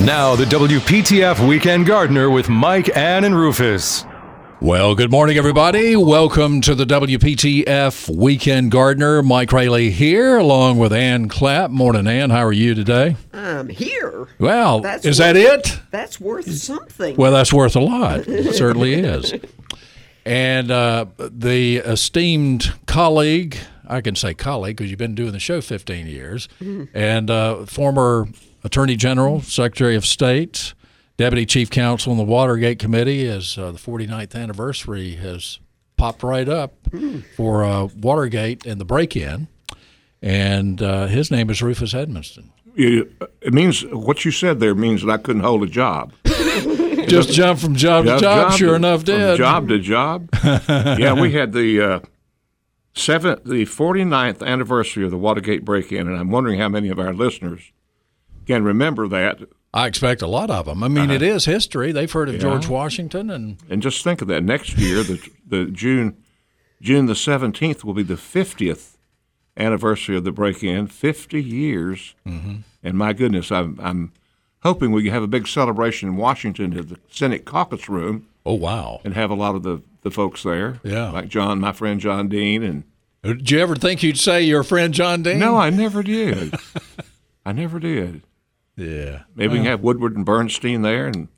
Now, the WPTF Weekend Gardener with Mike, Ann, and Rufus. Well, good morning, everybody. Welcome to the WPTF Weekend Gardener. Mike Raley here, along with Ann Clapp. Morning, Ann. How are you today? I'm here. Well, That's is that it? That's worth something. Well, that's worth a lot. It certainly is. And uh, the esteemed colleague, I can say colleague because you've been doing the show 15 years, and uh, former Attorney General, Secretary of State, Deputy Chief Counsel in the Watergate Committee, as uh, the 49th anniversary has popped right up for uh, Watergate and the break in. And uh, his name is Rufus Edmisten. It means what you said there means that I couldn't hold a job. Just jumped from job to job, sure to- enough, from did. job to job. yeah, we had the uh, seventh, the 49th anniversary of the Watergate break-in, and I'm wondering how many of our listeners can remember that. I expect a lot of them. I mean, it is history. They've heard of George Washington, and And just think of that. Next year, the the June June the 17th will be the 50th anniversary of the break-in. 50 years, Mm-hmm. and my goodness, I'm I'm hoping we can have a big celebration in Washington at the Senate caucus room. oh wow! and have a lot of the, the folks there. Yeah. Like John, my friend John Dean. And Did you ever think you'd say your friend John Dean? no, I never did. I never did. Yeah. Maybe we can have Woodward and Bernstein there and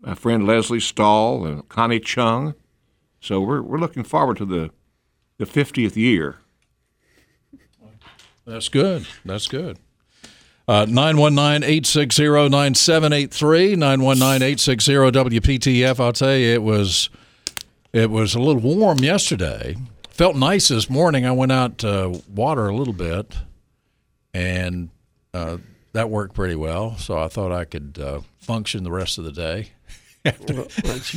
my friend Lesley Stahl and Connie Chung. So we're, we're looking forward to the, the 50th year. That's good. That's good. Uh, 919-860-9783, 919-860-WPTF. I'll tell you, it was it was a little warm yesterday. Felt nice this morning. I went out to water a little bit, and uh, that worked pretty well. So I thought I could uh, function the rest of the day.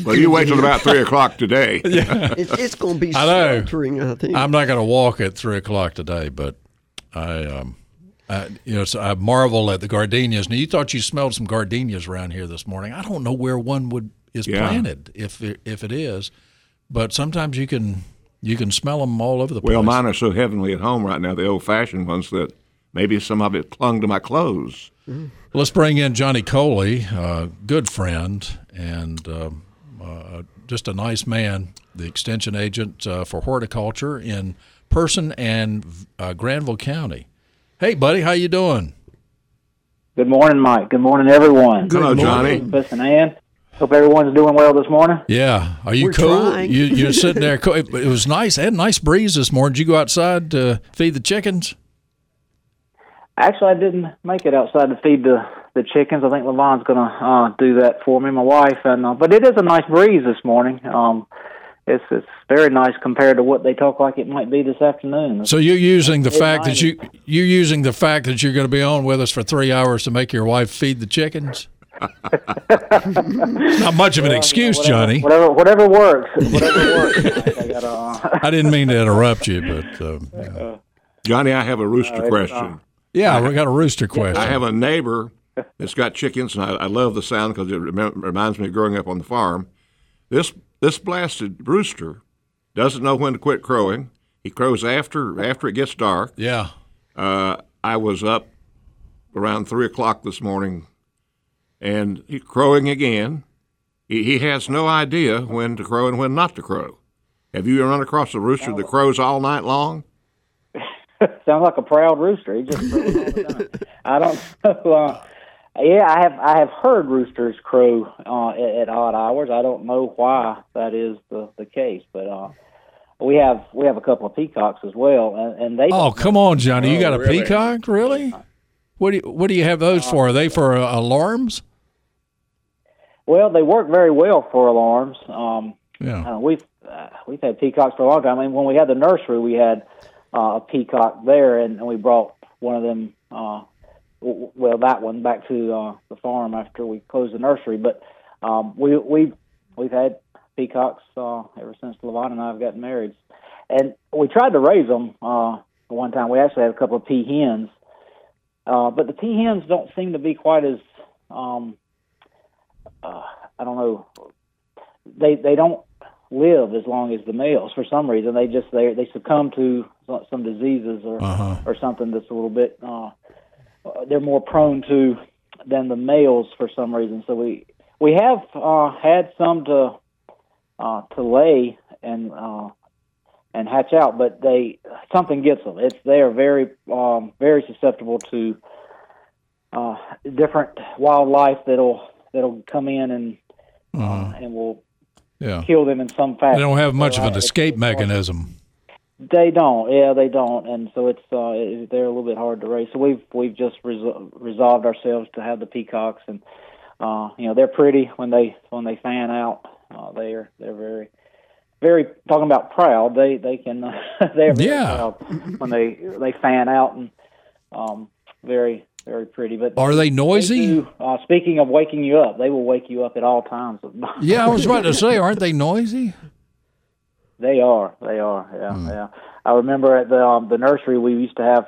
Well, you wait till about 3 o'clock today. It's, it's going to be I know. sweltering, I think. I'm not going to walk at three o'clock today, but I, um, I, you know, so I marvel at the gardenias. Now, you thought you smelled some gardenias around here this morning. I don't know where one would is Yeah. planted, if it, if it is, but sometimes you can you can smell them all over the place. Well, mine are so heavenly at home right now, the old fashioned ones, that maybe some of it clung to my clothes. Let's bring in Johnny Coley, uh, good friend and um, uh, just a nice man, the extension agent uh, for horticulture in Person and uh, Granville County. Hey, buddy, how you doing? Good morning, Mike. Good morning, everyone. Good Hello, Johnny. Listen, and Ann. Hope everyone's doing well this morning. Yeah, are you We're cool? trying. You, you're sitting there. Cool. It, it was nice. It had a nice breeze this morning. Did you go outside to feed the chickens? Actually, I didn't make it outside to feed the the chickens. I think Lavon's going to uh, do that for me, my wife. And uh, but it is a nice breeze this morning. Um, it's it's very nice compared to what they talk like it might be this afternoon. So you're using the fact that you you're using the fact that you're going to be on with us for three hours to make your wife feed the chickens. Not much of an excuse, whatever, Johnny. Whatever whatever works. Whatever works. I gotta, uh, I didn't mean to interrupt you, but um, yeah. Johnny, I have a rooster question. Yeah, we got a rooster question. I have a neighbor that's got chickens, and I, I love the sound because it remem- reminds me of growing up on the farm. This this blasted rooster doesn't know when to quit crowing. He crows after after it gets dark. yeah, Uh, I was up around three o'clock this morning, and he's crowing again. He, he has no idea when to crow and when not to crow. Have you run across a rooster that crows all night long? sounds like a proud rooster. He just all the time. I don't know. Uh, yeah, I have I have heard roosters crow uh, at, at odd hours. I don't know why that is the the case, but uh, we have we have a couple of peacocks as well, and, and they Oh, come on, Johnny! You got a really? peacock, really? What do you, what do you have those for? Are they for uh, alarms? well they work very well for alarms. Um, Yeah. uh, we've uh, we've had peacocks for a long time. I mean, when we had the nursery, we had uh, a peacock there, and, and we brought one of them. Uh, well, that one back to uh, the farm after we closed the nursery. But um, we we we've had peacocks uh, ever since Levon and I have gotten married, and we tried to raise them uh, one time. We actually had a couple of pea hens, uh, but the pea hens don't seem to be quite as um, uh, I don't know. They they don't live as long as the males for some reason. They just they they succumb to some- some diseases or Uh-huh. or something that's a little bit. Uh, uh, they're more prone to than the males for some reason. So we we have uh, had some to uh, to lay and uh, and hatch out, but they something gets them. It's they are very um, very susceptible to uh, different wildlife that'll that'll come in and uh, and will Yeah. kill them in some fashion. They don't have much So, of uh, an it's- escape mechanism. They don't. Yeah, they don't, and so it's uh, it, they're a little bit hard to raise. So we've we've just resol- resolved ourselves to have the peacocks, and uh, you know they're pretty when they when they fan out. Uh, they're they're very very talking about proud. They they can uh, they're very Yeah. proud when they they fan out and um, very very pretty. But Are they noisy? do, uh, speaking of waking you up, they will wake you up at all times. Yeah, I was about to say, aren't they noisy? They are. They are. Yeah, Hmm. yeah. I remember at the um, the nursery we used to have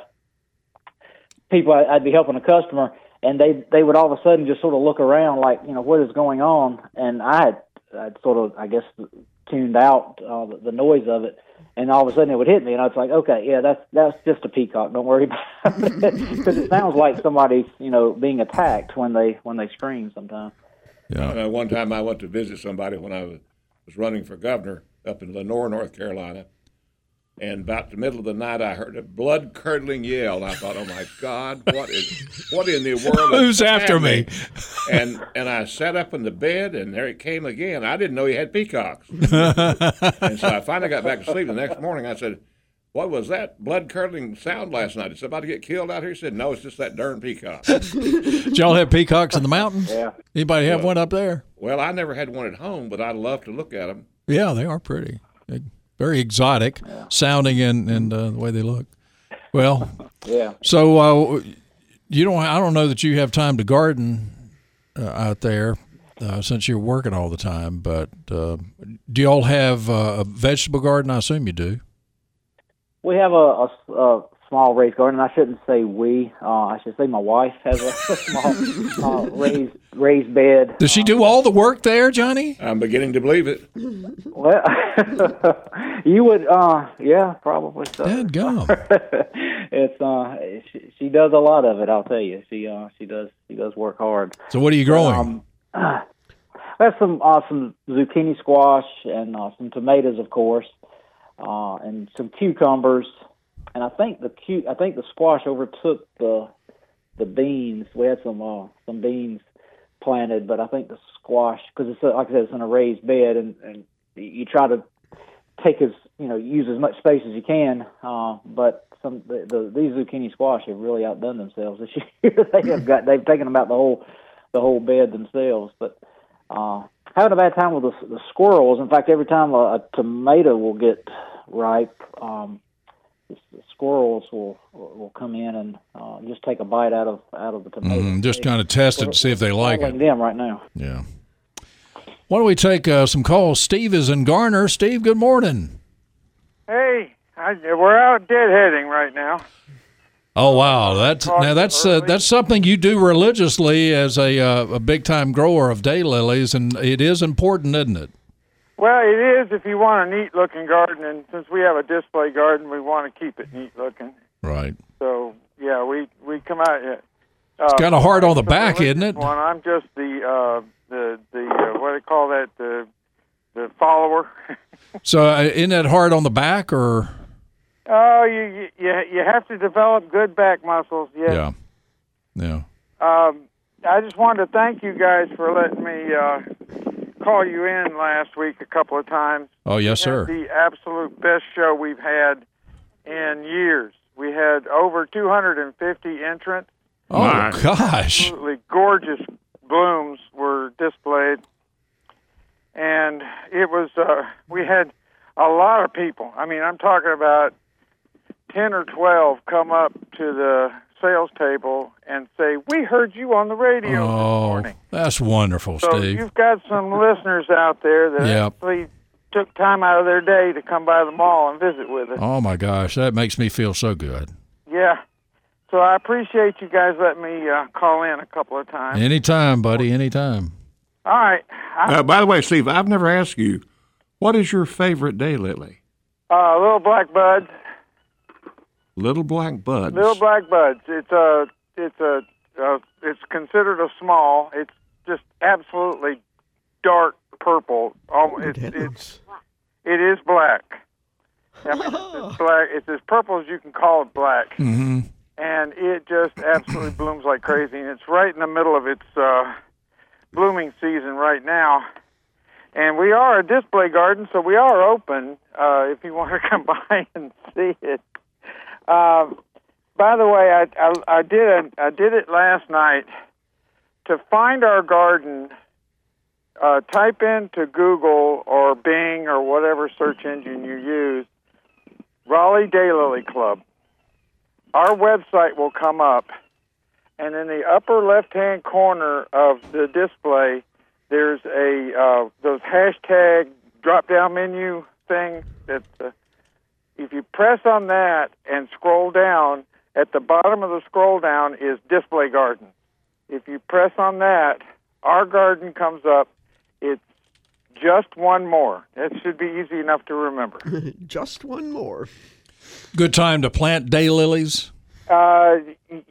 people. I- I'd be helping a customer, and they they would all of a sudden just sort of look around, like you know what is going on, and I had I'd sort of I guess tuned out uh, the, the noise of it, and all of a sudden it would hit me, and I was like, okay, yeah, that's that's just a peacock. Don't worry about it, because it sounds like somebody's you know being attacked when they when they scream sometimes. Yeah. Uh, one time I went to visit somebody when I was, was running for governor up in Lenoir, North Carolina. And about the middle of the night, I heard a blood curdling yell. And I thought, "Oh my God, what is what in the world? Who's after me? And and I sat up in the bed, and there it came again. I didn't know he had peacocks. and so I finally got back to sleep. The next morning, I said, "What was that blood curdling sound last night? Did somebody get killed out here?" He said, "No, it's just that darn peacock." Did y'all have peacocks in the mountains? Yeah. Anybody have one up there? well, I never had one at home, but I'd love to look at them. Yeah, they are pretty. They're very exotic sounding and, and uh, the way they look. Well, Yeah. so uh, you don't. I don't know that you have time to garden uh, out there uh, since you're working all the time. But uh, do y'all have uh, a vegetable garden? I assume you do. We have a, a, a small raised garden. I shouldn't say we. Uh, I should say my wife has a, small uh, raised raised bed. Does she do all the work there, Johnny? I'm beginning to believe it. Well, you would, uh, yeah, probably so. Dad gum. it's uh, she, she does a lot of it. I'll tell you. She uh, she does she does work hard. So what are you growing? Um, we have some uh, some zucchini squash and uh, some tomatoes, of course, uh, and some cucumbers. And I think the cu- I think the squash overtook the the beans. We had some uh, some beans planted, but I think the squash because it's a, like I said, it's in a raised bed, and, and you try to take as you know use as much space as you can. Uh, but some the, the these zucchini squash have really outdone themselves this year. they have got they've taken about the whole the whole bed themselves. But uh, having a bad time with the, the squirrels. In fact, every time a, a tomato will get ripe, um, the squirrels will will come in and uh, just take a bite out of out of the tomato. Mm, just kind of test it to see if they like it. them right now. Yeah. Why don't we take uh, some calls? Steve is in Garner. Steve, good morning. Hey, I, we're out deadheading right now. Oh wow, that's now that's uh, that's something you do religiously as a uh, a big time grower of daylilies, and it is important, isn't it? Well, it is if you want a neat looking garden, and since we have a display garden, we want to keep it neat looking. Right. So yeah, we we come out. Uh, it's kinda hard on the back, isn't it? One, I'm just the uh, the the uh, what do they call that the the follower. So uh, isn't that hard on the back or? oh, you you you have to develop good back muscles. Yes. Yeah. Yeah. Um, I just wanted to thank you guys for letting me uh, call you in last week a couple of times. Oh yes, sir. The absolute best show we've had in years. We had over 250 entrants. Oh gosh. Absolutely gorgeous blooms were displayed, and it was. Uh, we had a lot of people. I mean, I'm talking about 10 or 12 come up to the sales table and say, "We heard you on the radio this Oh, morning." that's wonderful, So Steve. you've got some listeners out there that Yep. actually took time out of their day to come by the mall and visit with us. Oh my gosh, that makes me feel so good. Yeah. So I appreciate you guys letting me uh, call in a couple of times. Anytime, buddy. Anytime. All right. I, Uh, by the way, Steve, I've never asked you, what is your favorite daylily? uh, a little black buds. Little black buds. Little black buds. It's a. It's a. Uh, it's considered a small. It's just absolutely dark purple. Um, it's, it's it is black. I mean, it's, it's black. It's as purple as you can call it black. Mm-hmm. and it just absolutely blooms like crazy. And it's right in the middle of its uh, blooming season right now. And we are a display garden, so we are open uh, if you want to come by and see it. Um, by the way, I, I, I did a, I did it last night to find our garden. Uh, type into Google or Bing or whatever search engine you use, Raleigh Daylily Club our website will come up, and in the upper left-hand corner of the display, there's a uh, those hashtag drop-down menu thing. That uh, if you press on that and scroll down, at the bottom of the scroll down is display garden. If you press on that, our garden comes up. It's just one more. That should be easy enough to remember. Just one more. Good time to plant daylilies. Uh,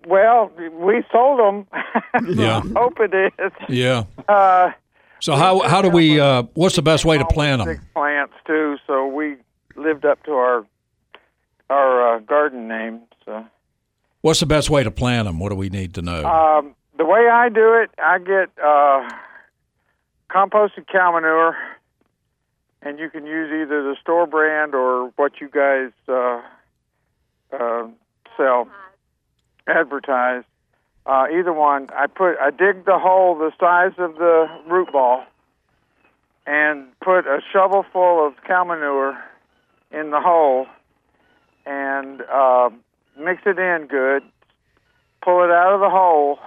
well, we sold them. Yeah. Hope it is. Yeah. Uh, So how how do we? Uh, what's the best way to plant six them? plants too, so we lived up to our our uh, garden name. So What's the best way to plant them? What do we need to know? um, the way I do it, I get uh, composted cow manure, and you can use either the store brand or what you guys uh, uh, sell, advertise. Uh, either one. I put I dig the hole the size of the root ball, and put a shovel full of cow manure in the hole, and uh, mix it in good. Pull it out of the hole,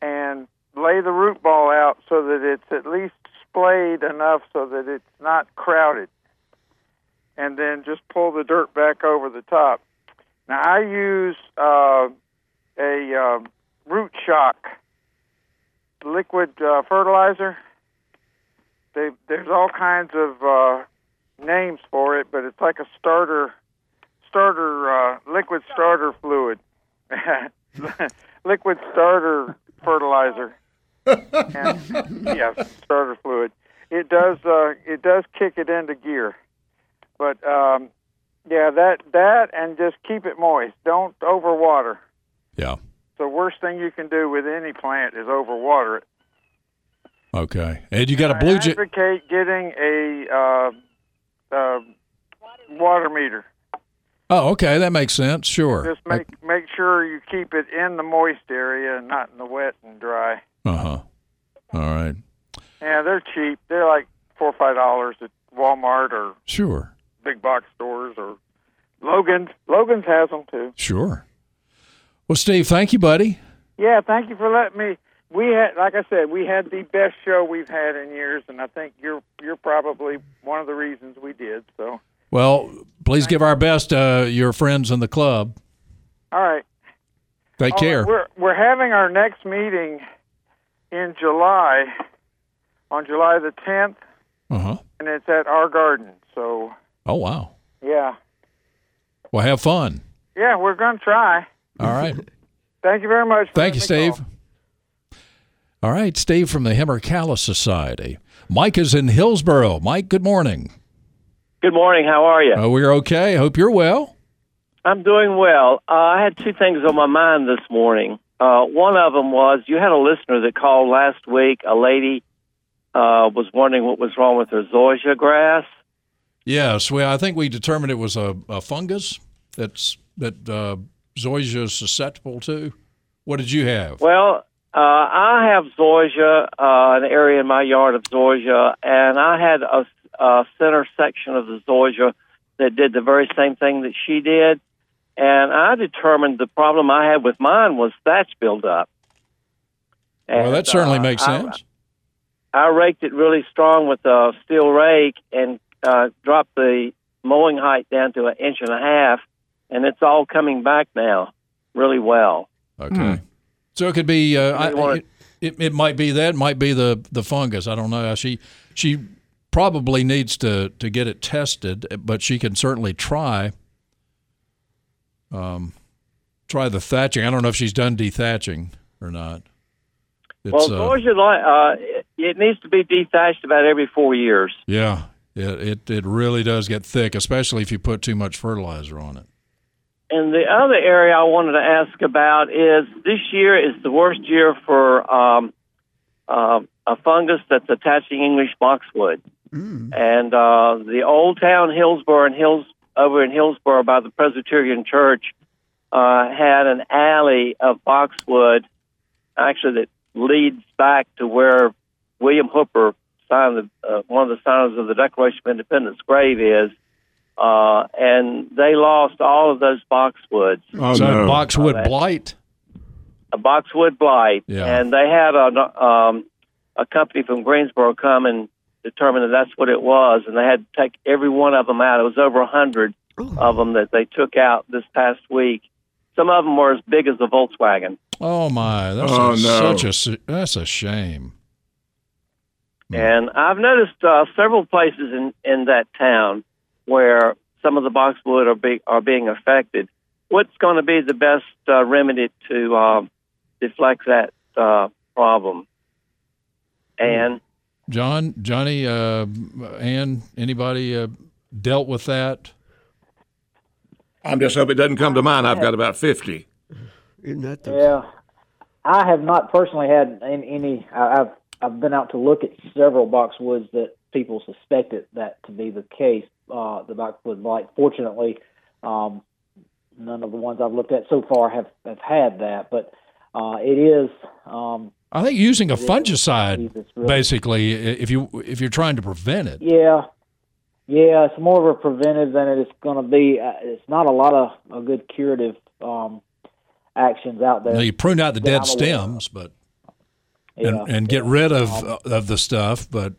and lay the root ball out so that it's at least splayed enough so that it's not crowded. And then just pull the dirt back over the top. Now I use uh, a uh, root shock liquid uh, fertilizer. They, there's all kinds of uh, names for it, but it's like a starter starter uh, liquid starter fluid, liquid starter fertilizer. and, yeah, starter fluid. It does uh, it does kick it into gear, but um, yeah, that that and just keep it moist. Don't overwater. yeah. The worst thing you can do with any plant is overwater it. Okay. And you got a blue I advocate getting a uh, uh, water meter. Oh, okay. That makes sense. Sure. Just make make sure you keep it in the moist area and not in the wet and dry. Uh huh. All right. Yeah, they're cheap. They're like four or five dollars at Walmart or Sure. big box stores or Logan's. Logan's has them too. Sure. Well, Steve, thank you, buddy. Yeah, thank you for letting me. We had, like I said, we had the best show we've had in years, and I think you're you're probably one of the reasons we did. So, Well, please give our best to your friends in the club. all right. Take All care. right, We're we're having our next meeting in July, on July the tenth, Uh huh. and it's at our garden. So, Oh, wow. yeah, Well, have fun. yeah, we're gonna try. All right. Thank you very much. Thank you, Steve. call. All right, Steve from the Hemmer Society. Mike is in Hillsborough. Mike, good morning. Good morning. How are you? Uh, we're okay. I hope you're well. I'm doing well. Uh, I had two things on my mind this morning. Uh, one of them was you had a listener that called last week. A lady uh, was wondering what was wrong with her zoysia grass. Yes, well, I think we determined it was a, a fungus that's that uh, zoysia is susceptible to. What did you have? Well, uh, I have zoysia, uh, an area in my yard of zoysia, and I had a, a center section of the zoysia that did the very same thing that she did. And I determined the problem I had with mine was thatch buildup. well, that certainly uh, makes I- sense. I raked it really strong with a steel rake and uh, dropped the mowing height down to an inch and a half, and it's all coming back now really well. Okay. So it could be. Uh, I, You want- it, it, it might be that. It might be the the fungus. I don't know. She she probably needs to to get it tested, but she can certainly try. Um, try the thatching. I don't know if she's done dethatching or not. It's, well, uh, li- uh, it, it needs to be dethatched about every four years. yeah, it, it it really does get thick, especially if you put too much fertilizer on it. And the other area I wanted to ask about is this year is the worst year for um, uh, a fungus that's attaching English boxwood. And uh, the old town Hillsborough and Hills over in Hillsborough by the Presbyterian Church uh, had an alley of boxwood, actually that leads back to where William Hooper signed the, uh, one of the signers of the Declaration of Independence grave is. Uh, and they lost all of those boxwoods Oh, so no. boxwood blight. a boxwood blight, Yeah. and they had a um, a company from Greensboro come and determine that that's what it was, and they had to take every one of them out. It was over a hundred of them that they took out this past week. Some of them were as big as a Volkswagen, Oh my, that's Oh, a, no. such a s- that's a shame. and I've noticed uh, several places in in that town where some of the boxwood are be, are being affected. What's going to be the best uh, remedy to um, deflect that uh, problem? And John, Johnny, uh, Ann, anybody uh, dealt with that? I'm just hoping it doesn't come to mind. I've got about 50. Isn't that the Yeah, I have not personally had any. any I- I've I've been out to look at several boxwoods that people suspected that to be the case. Uh, the boxwood blight. Fortunately, um, none of the ones I've looked at so far have have had that. But uh, it is. Um, I think using a fungicide, basically, if you if you're trying to prevent it. Yeah, yeah, it's more of a preventive than it is going to be. Uh, it's not a lot of a good curative um, actions out there. Now, you prune out the dead I'm aware of. stems, but Yeah, and, and get rid of Um, uh, of the stuff. But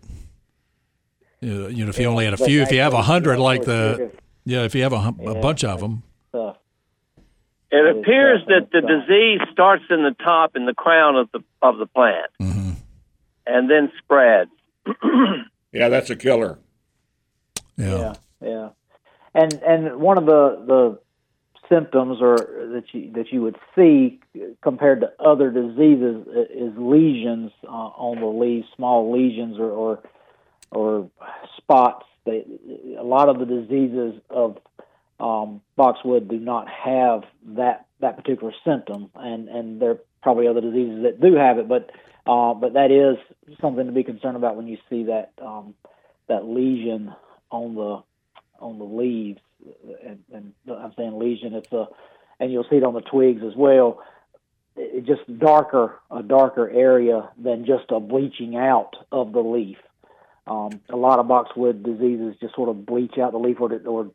you know, you know, if you Yeah, only had a few, if you have a hundred like the yeah, if you have a, a bunch of them, stuff. It It is appears that the it's disease starts in the top in the crown of the of the plant, Mm-hmm. and then spreads. Yeah, that's a killer. yeah. yeah, yeah. And and one of the the symptoms or that you that you would see compared to other diseases is lesions uh, on the leaves, small lesions or or, or spots. They, a lot of the diseases of um, boxwood do not have that that particular symptom, and and there are probably other diseases that do have it, but uh, but that is something to be concerned about when you see that um, that lesion on the on the leaves, and, and I'm saying lesion. It's a, and you'll see it on the twigs as well. It, it just darker, a darker area than just a bleaching out of the leaf. Um, a lot of boxwood diseases just sort of bleach out the leaf, or, or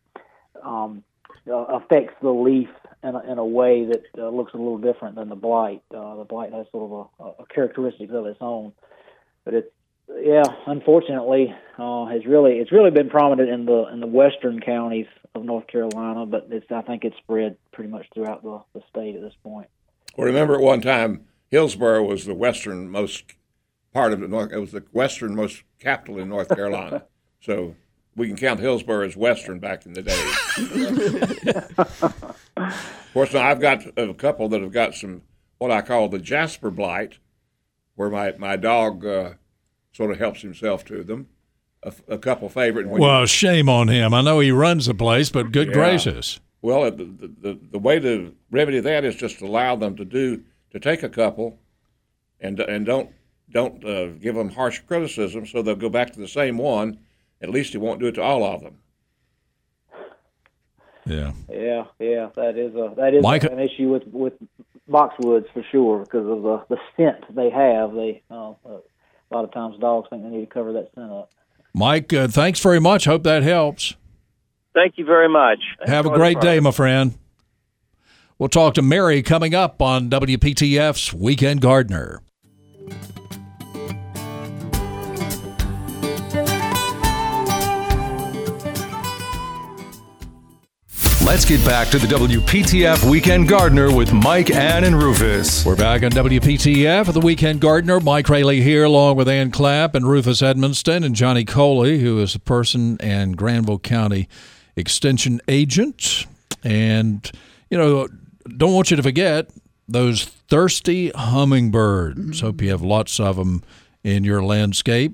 um, uh, affects the leaf in a, in a way that uh, looks a little different than the blight. Uh, the blight has sort of a, a characteristics of its own, but it's yeah, unfortunately, uh, has really it's really been prominent in the in the western counties of North Carolina, but it's I think it's spread pretty much throughout the, the state at this point. Well, remember at one time, Hillsborough was the westernmost part of the North. It was the westernmost capital in North Carolina. so we can count Hillsborough as western back in the day. of course, now I've got a couple that have got some what I call the Jasper blight, where my my dog uh, sort of helps himself to them. A, a couple favorite. when you- Well, shame on him. I know he runs the place, but good Yeah. gracious. Well, the, the, the, the way to remedy that is just allow them to do to take a couple, and and don't don't uh, give them harsh criticism, so they'll go back to the same one. At least he won't do it to all of them. Yeah. Yeah, yeah, that is a that is Mike- an issue with with boxwoods for sure because of the the scent they have. They uh, a lot of times dogs think they need to cover that scent up. Mike, uh, thanks very much. Hope that helps. Thank you very much. Have a Enjoy the great day, my friend. We'll talk to Mary coming up on WPTF's Weekend Gardener. Let's get back to the WPTF Weekend Gardener with Mike, Ann, and Rufus. We're back on WPTF for the Weekend Gardener. Mike Raley here, along with Ann Clapp and Rufus Edmisten and Johnny Coley, who is a Person and Granville County Extension agent. And, you know, don't want you to forget those thirsty hummingbirds. Hope you have lots of them in your landscape.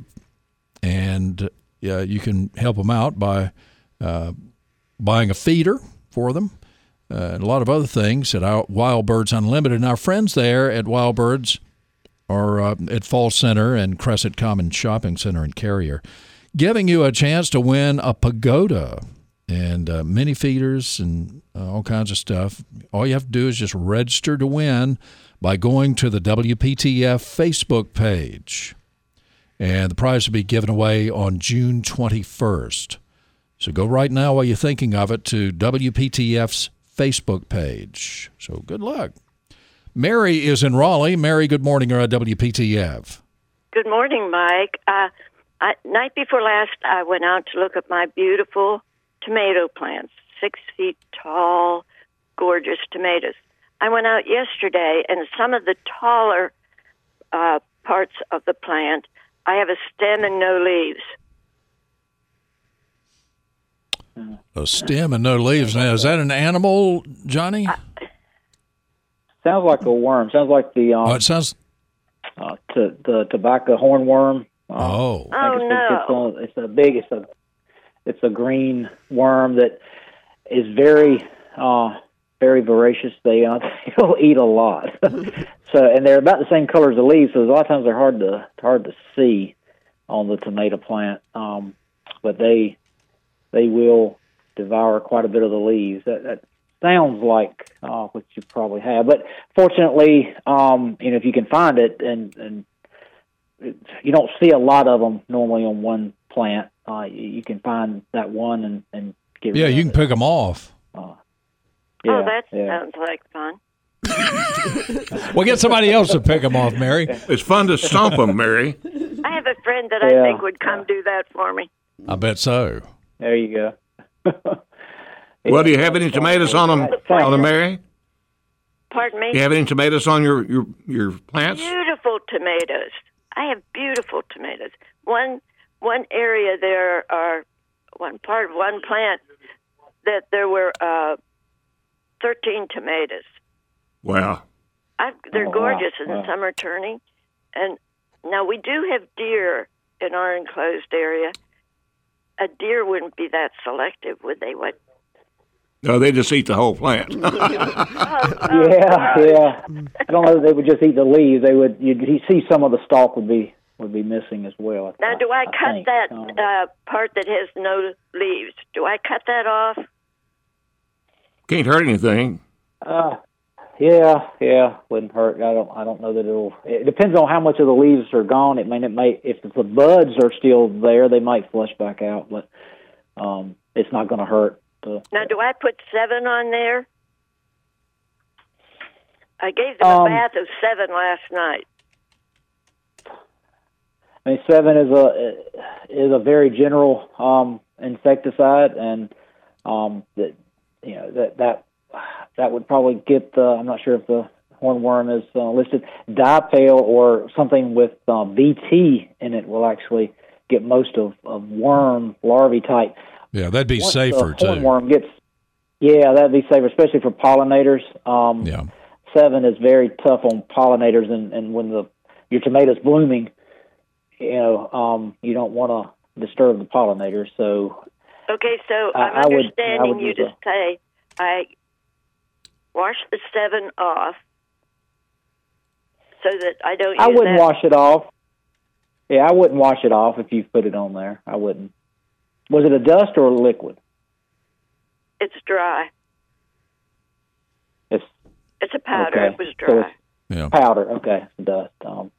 And yeah, you can help them out by uh, buying a feeder for them uh, and a lot of other things at Wild Birds Unlimited. And our friends there at Wild Birds are uh, at Fall Center and Crescent Common Shopping Center in Cary, giving you a chance to win a pagoda and uh, mini feeders and uh, all kinds of stuff. All you have to do is just register to win by going to the WPTF Facebook page. And the prize will be given away on June 21st. So go right now while you're thinking of it to WPTF's Facebook page. So good luck. Mary is in Raleigh. Mary, good morning. At WPTF. Good morning, Mike. Uh, I, night before last, I went out to look at my beautiful tomato plants, six feet tall, gorgeous tomatoes. I went out yesterday, and some of the taller uh, parts of the plant, I have a stem and no leaves. A stem and no leaves. Now, is that an animal, Johnny? Sounds like a worm. Sounds like the um, Oh, it sounds. uh, to, the tobacco hornworm. Uh, Oh, I Oh, think no. it's, on, it's a big. It's a it's a green worm that is very uh, very voracious. They uh, they'll eat a lot. so and they're about the same color as the leaves. So a lot of times they're hard to hard to see on the tomato plant. Um, but they they will devour quite a bit of the leaves. That, that sounds like uh, what you probably have. But fortunately, um, you know, if you can find it, and and it, you don't see a lot of them normally on one plant, uh, you, you can find that one and and get rid yeah, of you can it. pick them off. Yeah, oh, that yeah. sounds like fun. Well, get somebody else to pick them off, Mary. It's fun to stomp them, Mary. I have a friend that Yeah, I think would come do that for me. I bet so. There you go. Well, do you have any tomatoes on them, on them, Mary? Pardon me? Do you have any tomatoes on your your your plants? Beautiful tomatoes. I have beautiful tomatoes. One one area there are one part of one plant that there were uh, thirteen tomatoes. Wow. I, they're Oh, wow. gorgeous, and Wow. some are turning. And now we do have deer in our enclosed area. A deer wouldn't be that selective, would they? What? No, they just eat the whole plant. Yeah, yeah. I don't know that they would just eat the leaves. They would. You'd you see some of the stalk would be would be missing as well. Now, do I cut think. that Um, uh, part that has no leaves? Do I cut that off? Can't hurt anything. Uh, yeah, yeah, wouldn't hurt. I don't. I don't know that it'll. It depends on how much of the leaves are gone. It may. It may. If the buds are still there, they might flush back out, but um, it's not going to hurt. To, Now, do I put Sevin on there? I gave them Um, a bath of Sevin last night. I mean, Sevin is a is a very general um, insecticide, and um, that you know that that that would probably get the. I'm not sure if the hornworm is uh, listed. Dipel or something with uh, BT in it will actually get most of, of worm larvae type. Yeah, that'd be Once safer the too. Hornworm gets, yeah, that'd be safer, especially for pollinators. Um, Yeah. Sevin is very tough on pollinators, and, and when the your tomatoes blooming, you know, um, you don't want to disturb the pollinators. So Okay, so I- I'm I would- I understanding would you use to say I wash the Sevin off so that I don't I use wouldn't that. wash it off. Yeah, I wouldn't wash it off if you put it on there. I wouldn't. Was it a dust or a liquid? It's dry. It's It's a powder. Okay. It was So dry. it's- Yeah. powder. Okay, dust. Um,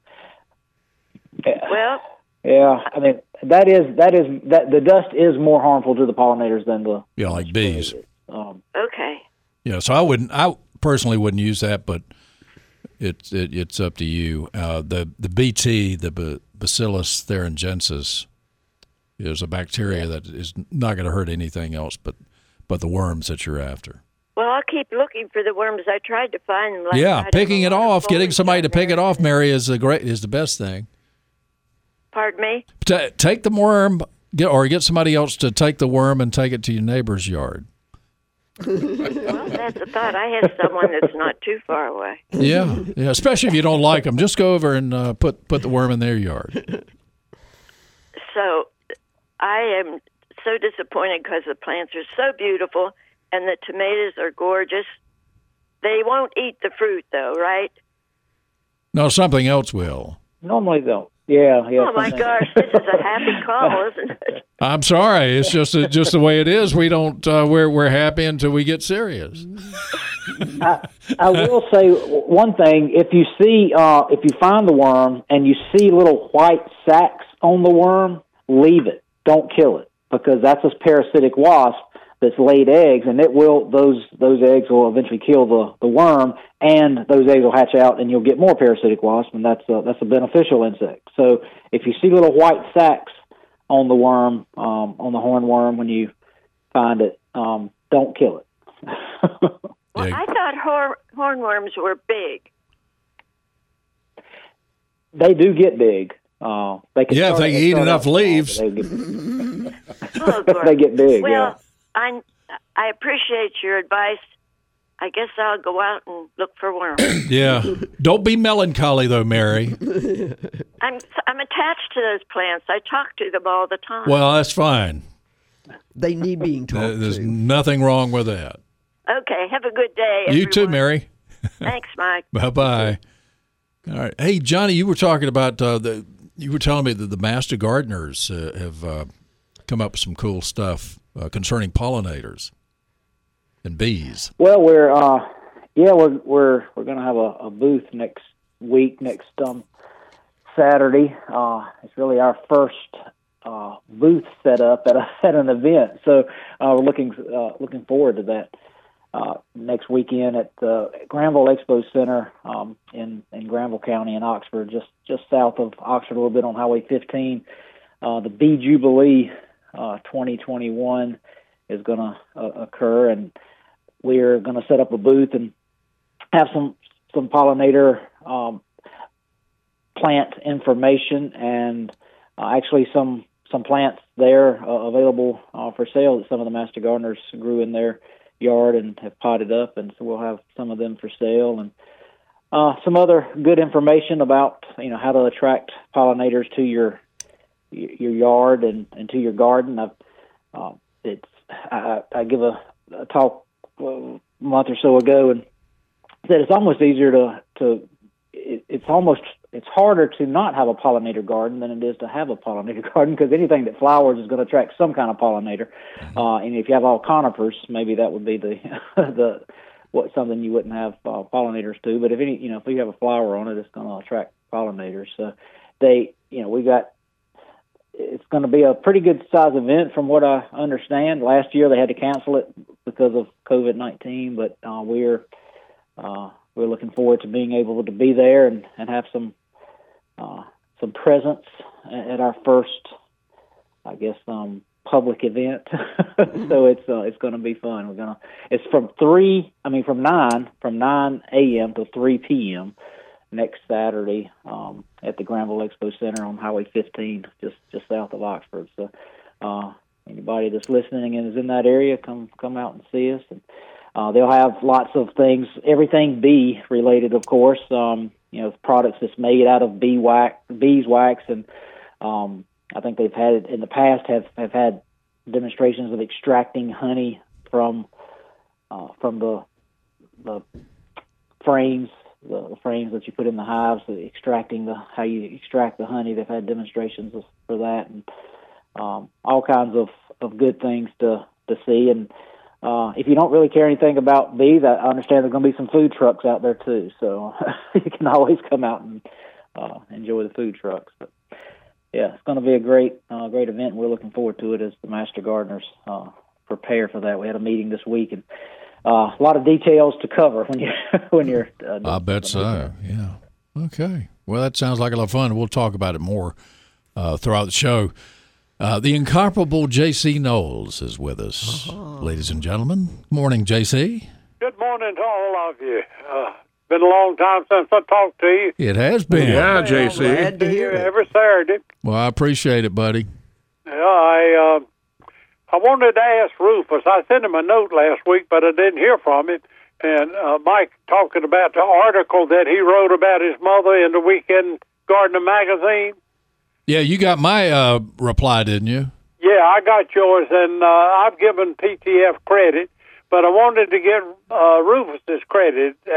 yeah. well, Yeah, I mean that is that is that the dust is more harmful to the pollinators than the Yeah, like bees. um, okay. Yeah, so I wouldn't. I personally wouldn't use that, but it's it, it's up to you. Uh, the the BT, the Bacillus thuringiensis, is a bacteria that is not going to hurt anything else but but the worms that you're after. Well, I'll keep looking for the worms. I tried to find them. Last yeah, picking it have a lot of off, getting somebody to pick it off, Mary, is the great is the best thing. Pardon me. Ta take the worm, get or get somebody else to take the worm and take it to your neighbor's yard. Well, that's a thought. I have someone that's not too far away. Yeah, yeah. Especially if you don't like them, just go over and uh, put put the worm in their yard. So I am so disappointed because the plants are so beautiful and the tomatoes are gorgeous. They won't eat the fruit, though, right? No, something else will. Normally they'll. Yeah, yeah. oh my gosh, this is a happy call, isn't it? I'm sorry. It's just just the way it is. We don't. Uh, we're we're happy until we get serious. I will say one thing: if you see, uh, if you find the worm and you see little white sacs on the worm, leave it. Don't kill it because that's a parasitic wasp that's laid eggs, and it will those those eggs will eventually kill the the worm, and those eggs will hatch out, and you'll get more parasitic wasp, and that's a, that's a beneficial insect. So if you see little white sacs on the worm, um, on the hornworm, when you find it, um, don't kill it. Well, I thought hor- hornworms were big. They do get big. Uh, they can Yeah, if they eat enough leaves. They get, Oh, they get big. well, yeah. I I appreciate your advice. I guess I'll go out and look for worms. Yeah. Don't be melancholy though, Mary. I'm I'm attached to those plants. I talk to them all the time. Well, that's fine. They need being Uh, talked There's to. nothing wrong with that. okay, have a good day. You too. Mary. Thanks, Mike. Bye bye. All right. Hey, Johnny, you were talking about uh, the. You were telling me that the master gardeners uh, have uh, come up with some cool stuff uh, concerning pollinators and bees. Well, we're uh, yeah, we're we're we're gonna have a, a booth next week, next um Saturday. Uh, it's really our first uh, booth set up at a at an event, so uh, we're looking uh, looking forward to that. Uh, next weekend at the Granville Expo Center um, in in Granville County in Oxford, just just south of Oxford, a little bit on Highway 15. Uh, the Bee Jubilee uh, 2021 is going to uh, occur, and we're going to set up a booth and have some some pollinator um, plant information and uh, actually some some plants there uh, available uh, for sale that some of the master gardeners grew in their yard and have potted up, and so we'll have some of them for sale and uh, some other good information about you know how to attract pollinators to your your yard and, into your garden. I've, uh, it's I, I give a, a talk a month or so ago and said it's almost easier to to it, it's almost it's harder to not have a pollinator garden than it is to have a pollinator garden because anything that flowers is going to attract some kind of pollinator. Uh, and if you have all conifers, maybe that would be the the what something you wouldn't have uh, pollinators to. But if any you know if you have a flower on it, it's going to attract pollinators. So they you know we got it's going to be a pretty good size event from what I understand. Last year they had to cancel it because of COVID nineteen, but uh, we're uh, we're looking forward to being able to be there and, and have some uh, some presence at our first, I guess, um, public event. so it's uh, it's going to be fun. We're gonna it's from three, I mean from nine from nine a.m. to three p.m. next Saturday um, at the Granville Expo Center on Highway 15, just just south of Oxford. So uh, anybody that's listening and is in that area, come come out and see us. And uh, they'll have lots of things, everything bee related, of course. Um, you know, products that's made out of bee wax, beeswax, and um, I think they've had in the past have have had demonstrations of extracting honey from uh, from the the frames, the, frames that you put in the hives, the extracting the how you extract the honey. They've had demonstrations for that, and um, all kinds of of good things to to see. And uh, if you don't really care anything about bees, I I understand there's going to be some food trucks out there too. So you can always come out and uh, enjoy the food trucks. But yeah, it's going to be a great uh, great event. We're looking forward to it as the master gardeners uh, prepare for that. We had a meeting this week and uh, a lot of details to cover when you when you're. Uh, I bet so. Yeah. Okay. Well, that sounds like a lot of fun. We'll talk about it more uh, throughout the show. Uh, the incomparable J.C. Knowles is with us, ladies and gentlemen. Morning, J.C. Good morning to all of you. Uh, been a long time since I talked to you. It has been. Yeah, JC. Glad to hear it. Every Saturday. Well, I appreciate it, buddy. Yeah, I uh, I wanted to ask Rufus. I sent him a note last week, but I didn't hear from him. And uh, Mike talking about the article that he wrote about his mother in the Weekend Gardener magazine. Yeah, you got my uh, reply, didn't you? Yeah, I got yours, and uh, I've given PTF credit, but I wanted to give uh, Rufus's credit. Uh,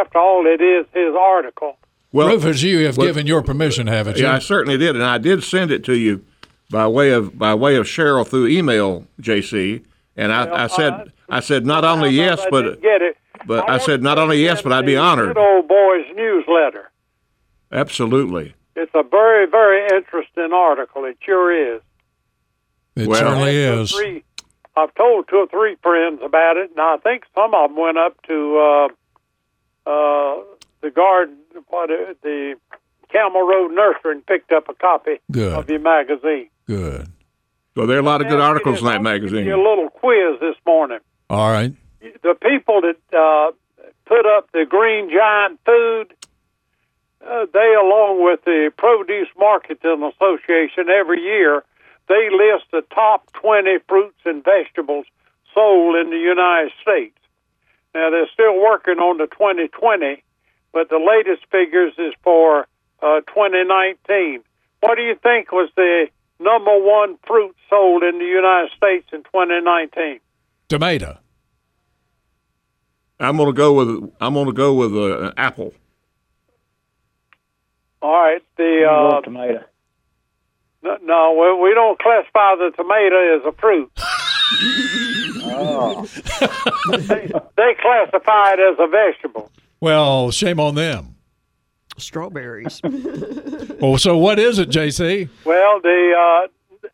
after all, it is his article. Well, Rufus, you have well- given your permission, haven't you? yeah, I certainly did, and I did send it to you by way of by way of Cheryl through email, JC. And I, I said I said not only yes, I but get it. but I said not only yes, but I'd be honored. Good old boys newsletter. Absolutely. It's a very, very interesting article. It sure is. it Well- certainly is. Three, I've told two or three friends about it, and I think some of them went up to uh, uh, the garden, what uh, the Camel Road Nursery, and picked up a copy Good. of your magazine. Good. Well, there are a lot of good Now, articles in that I'm give magazine. you a little quiz this morning. All right. the people that uh, put up the Green Giant food, uh, they, along with the Produce Marketing Association, every year they list the top 20 fruits and vegetables sold in the United States. Now they're still working on the 2020, but the latest figures is for uh, 2019. What do you think was the number one fruit sold in the United States in 2019? Tomato. I'm gonna go with I'm gonna go with uh, an apple. All right, the uh, tomato. No, no, we, we don't classify the tomato as a fruit. Oh, They, they classify it as a vegetable. Well, shame on them. Strawberries. Well, so what is it, JC? Well, the uh,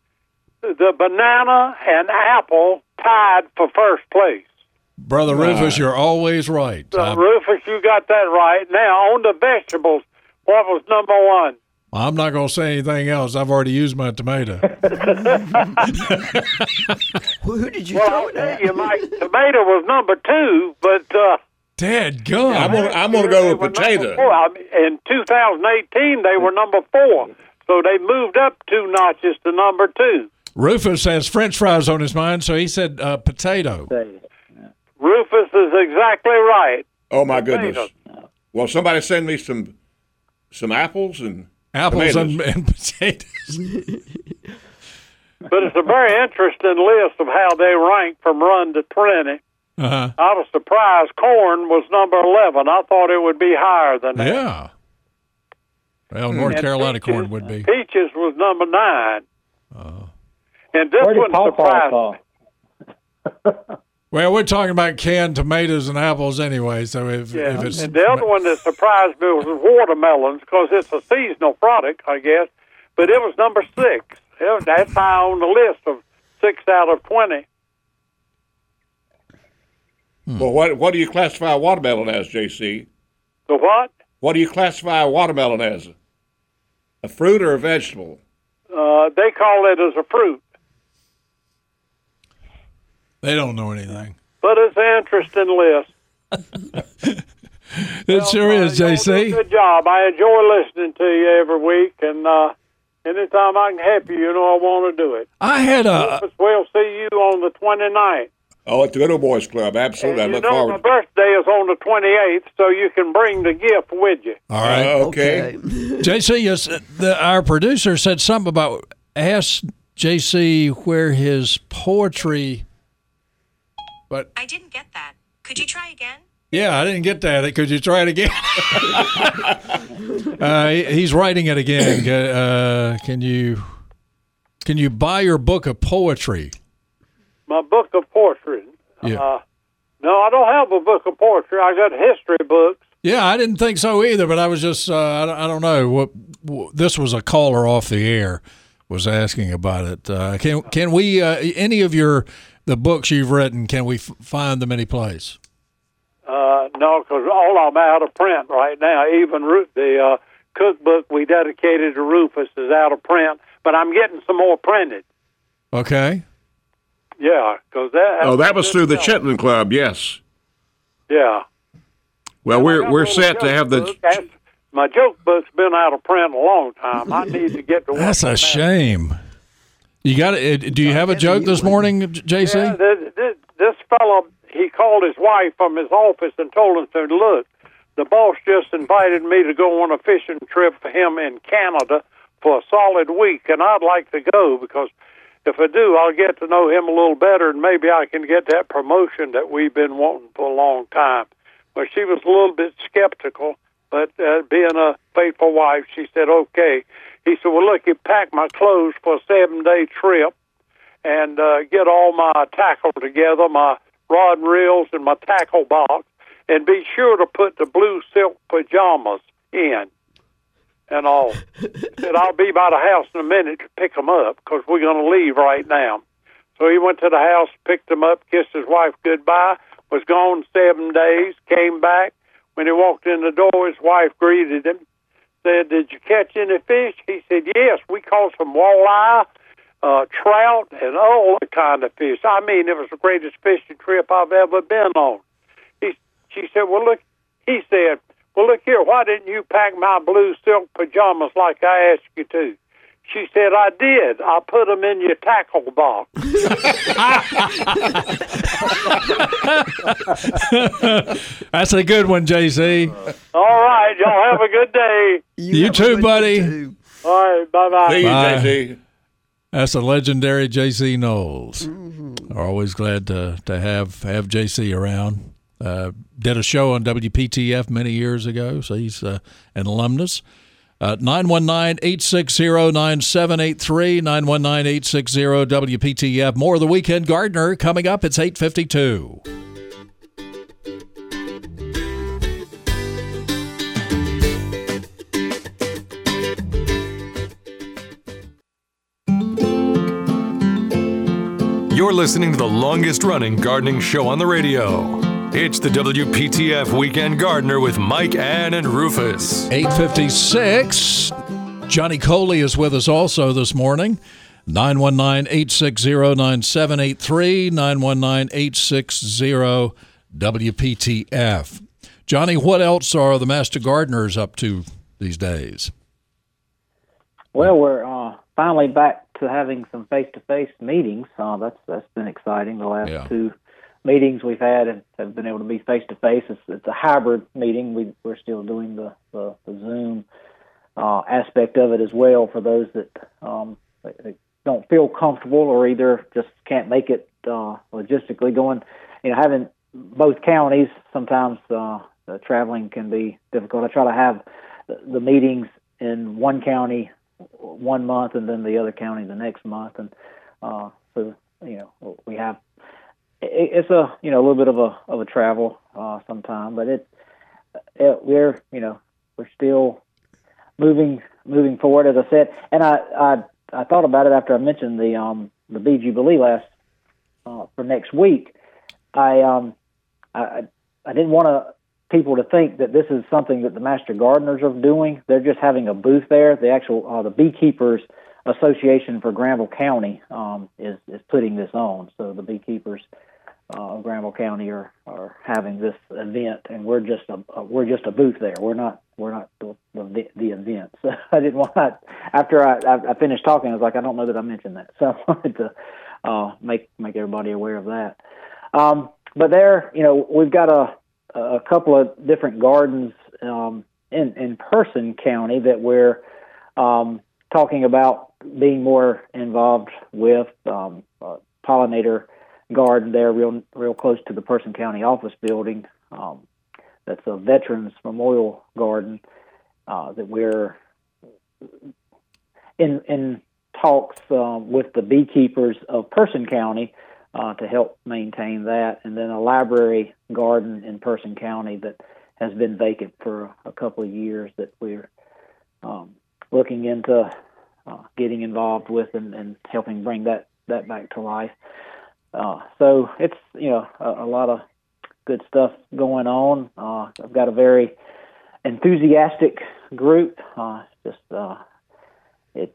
the banana and apple tied for first place. Brother Rufus, you're always right. So, I'm, Rufus, you got that right. Now, on the vegetables, what was number one? I'm not going to say anything else. I've already used my tomato. Who did you Well, throw it tell at? you, Mike, tomato was number two, but uh, Dad, gum. I'm gonna I'm gonna go with number potato. four. I mean, in 2018, they were number four. So they moved up two notches to number two. Rufus has French fries on his mind, so he said uh, potato. Rufus is exactly right. Oh my goodness! Potato. Well, somebody send me some some apples and Apples and, and potatoes. But it's a very interesting list of how they rank from run to 20. Uh-huh. I was surprised corn was number 11. I thought it would be higher than that. Yeah. Well, North And Carolina peaches- corn would be. Peaches was number 9. Oh. And this where did one Pawpaw surprised fall? Well, we're talking about canned tomatoes and apples anyway, so if, Yeah, if it's and the other one that surprised me was watermelons because it's a seasonal product, I guess. But it was number six. It- That's high on the list of six out of twenty. Well, what what do you classify a watermelon as, JC? The what? What do you classify a watermelon as? A fruit or a vegetable? Uh, they call it as a fruit, they don't know anything. but it's an interesting list. It sure Well, is, uh, y'all do a JC. Good job. I enjoy listening to you every week, and uh, anytime I can help you, you know I want to do it. I had a We'll see you on the 29th. Oh, at the Little Boys Club. Absolutely. I And you look know forward. my birthday is on the 28th, so you can bring the gift with you. all right. Uh, okay. JC, yes, the, our producer said something about ask JC where his poetry. But I didn't get that. Could you try again? yeah, I didn't get that. Could you try it again? uh, he's writing it again. Uh, can you can you buy your book of poetry? My book of poetry. Yeah. Uh, no, I don't have a book of poetry. I got history books. Yeah, I didn't think so either, but I was just uh, I, don't, I don't know what, what this was a caller off the air was asking about it. Uh, can can we uh, any of your the books you've written can we f- find them any place? Uh, no, because all I'm out of print right now. Even Ru- the uh, cookbook we dedicated to Rufus is out of print, but I'm getting some more printed. Okay. Yeah, because that. Oh, that was through the Chitlin. Chitlin Club. Yes. Yeah. Well, I we're we're set to have the. book. My joke book's been out of print a long time. I need to get to. That's work on a that. shame. You got it. Do you have a joke this morning, JC? Yeah, this, this, this fellow, he called his wife from his office and told him to look. The boss just invited me to go on a fishing trip for him in Canada for a solid week, and I'd like to go because if I do, I'll get to know him a little better, and maybe I can get that promotion that we've been wanting for a long time. Well, she was a little bit skeptical, but uh, being a faithful wife, she said, okay. He said, well, look, you pack my clothes for a seven day trip and uh, get all my tackle together, my rod and reels and my tackle box, and be sure to put the blue silk pajamas in and all. said, I'll be by the house in a minute to pick them up because we're going to leave right now. So he went to the house, picked them up, kissed his wife goodbye, was gone seven days, came back. When he walked in the door, his wife greeted him, said, Did you catch any fish? He said, Yes, we caught some walleye, uh, trout, and all the kind of fish. I mean, it was the greatest fishing trip I've ever been on. He, she said, Well, look, he said, Well, look here, why didn't you pack my blue silk pajamas like I asked you to? She said, I did. I put them in your tackle box. That's a good one, JC. All right, y'all have a good day. You, too, buddy. All right, bye bye. See you, Bye. JC. That's a legendary JC Knowles. Always glad to, to have have JC around. Uh, did a show on WPTF many years ago, so he's uh, an alumnus. Uh, 919-860-9783, 919-860-WPTF. More of the Weekend Gardener coming up. It's 852. You're listening to the longest running gardening show on the radio. It's the WPTF Weekend Gardener with Mike, Ann, and Rufus. 856. Johnny Coley is with us also this morning. 919-860-9783, 919-860-WPTF. Johnny, what else are the Master Gardeners up to these days? Well, we're uh, finally back to having some face-to-face meetings. Uh, that's that's been exciting. The last Yeah. two meetings we've had have, have been able to be face-to-face. It's, it's a hybrid meeting. We, we're still doing the the, the Zoom uh, aspect of it as well for those that um, they don't feel comfortable or either just can't make it uh, logistically going. You know, having both counties sometimes uh, traveling can be difficult. I try to have the, meetings in one county one month and then the other county the next month, and uh, so you know we have it's a you know a little bit of a of a travel uh, sometime, but it, it we're you know we're still moving moving forward as I said, and I I I thought about it after I mentioned the um the Bee Jubilee last uh, for next week. I um I I- didn't want to people to think that this is something that the master gardeners are doing. They're just having a booth there. The actual uh, the beekeepers association for Granville County um, is is putting this on. So the beekeepers uh, Granville County are, are having this event, and we're just a, a we're just a booth there. We're not we're not the the, the event. So I didn't want after I, I I finished talking, I was like, I don't know that I mentioned that. So I wanted to uh, make make everybody aware of that. Um, but there, you know, we've got a a couple of different gardens um, in in Person County that we're um, talking about being more involved with. Um, a pollinator garden there, real real close to the Person County office building. Um, that's a Veterans Memorial Garden uh, that we're in in talks um, with the beekeepers of Person County uh, to help maintain that, and then a library garden in Person County that has been vacant for a couple of years that we're um, looking into uh, getting involved with and, and helping bring that that back to life. Uh, so it's you know a, a lot of good stuff going on. Uh, I've got a very enthusiastic group. Uh, just uh, it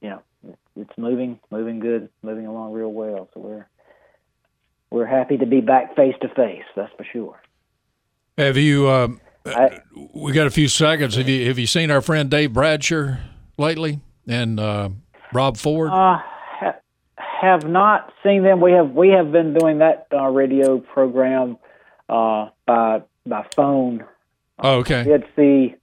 you know it's moving moving good, moving along real well. So we're we're happy to be back face to face. That's for sure. Have you? Um, I, we got a few seconds. Have you have you seen our friend Dave Bradsher lately and uh, Rob Ford? Ha- have not seen them. We have we have been doing that uh, radio program uh, by by phone. oh, okay. We had to see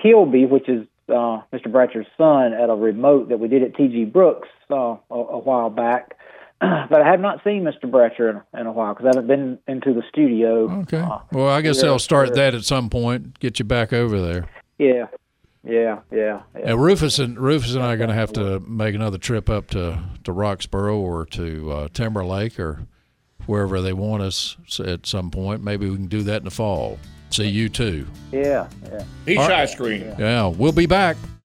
Kilby, which is uh, Mr. Bratcher's son, at a remote that we did at T.G. Brooks uh, a, a while back. but I have not seen Mr. Bratcher in, in a while because I haven't been into the studio. Okay. Uh, Well, I guess they'll start we're- that at some point. Get you back over there. Yeah, yeah, yeah. yeah. And Rufus and Rufus and I are going to have to make another trip up to to Roxboro or to uh, Timberlake or wherever they want us at some point. Maybe we can do that in the fall. See you too. Yeah, yeah. Peach All right. ice cream. Yeah, we'll be back.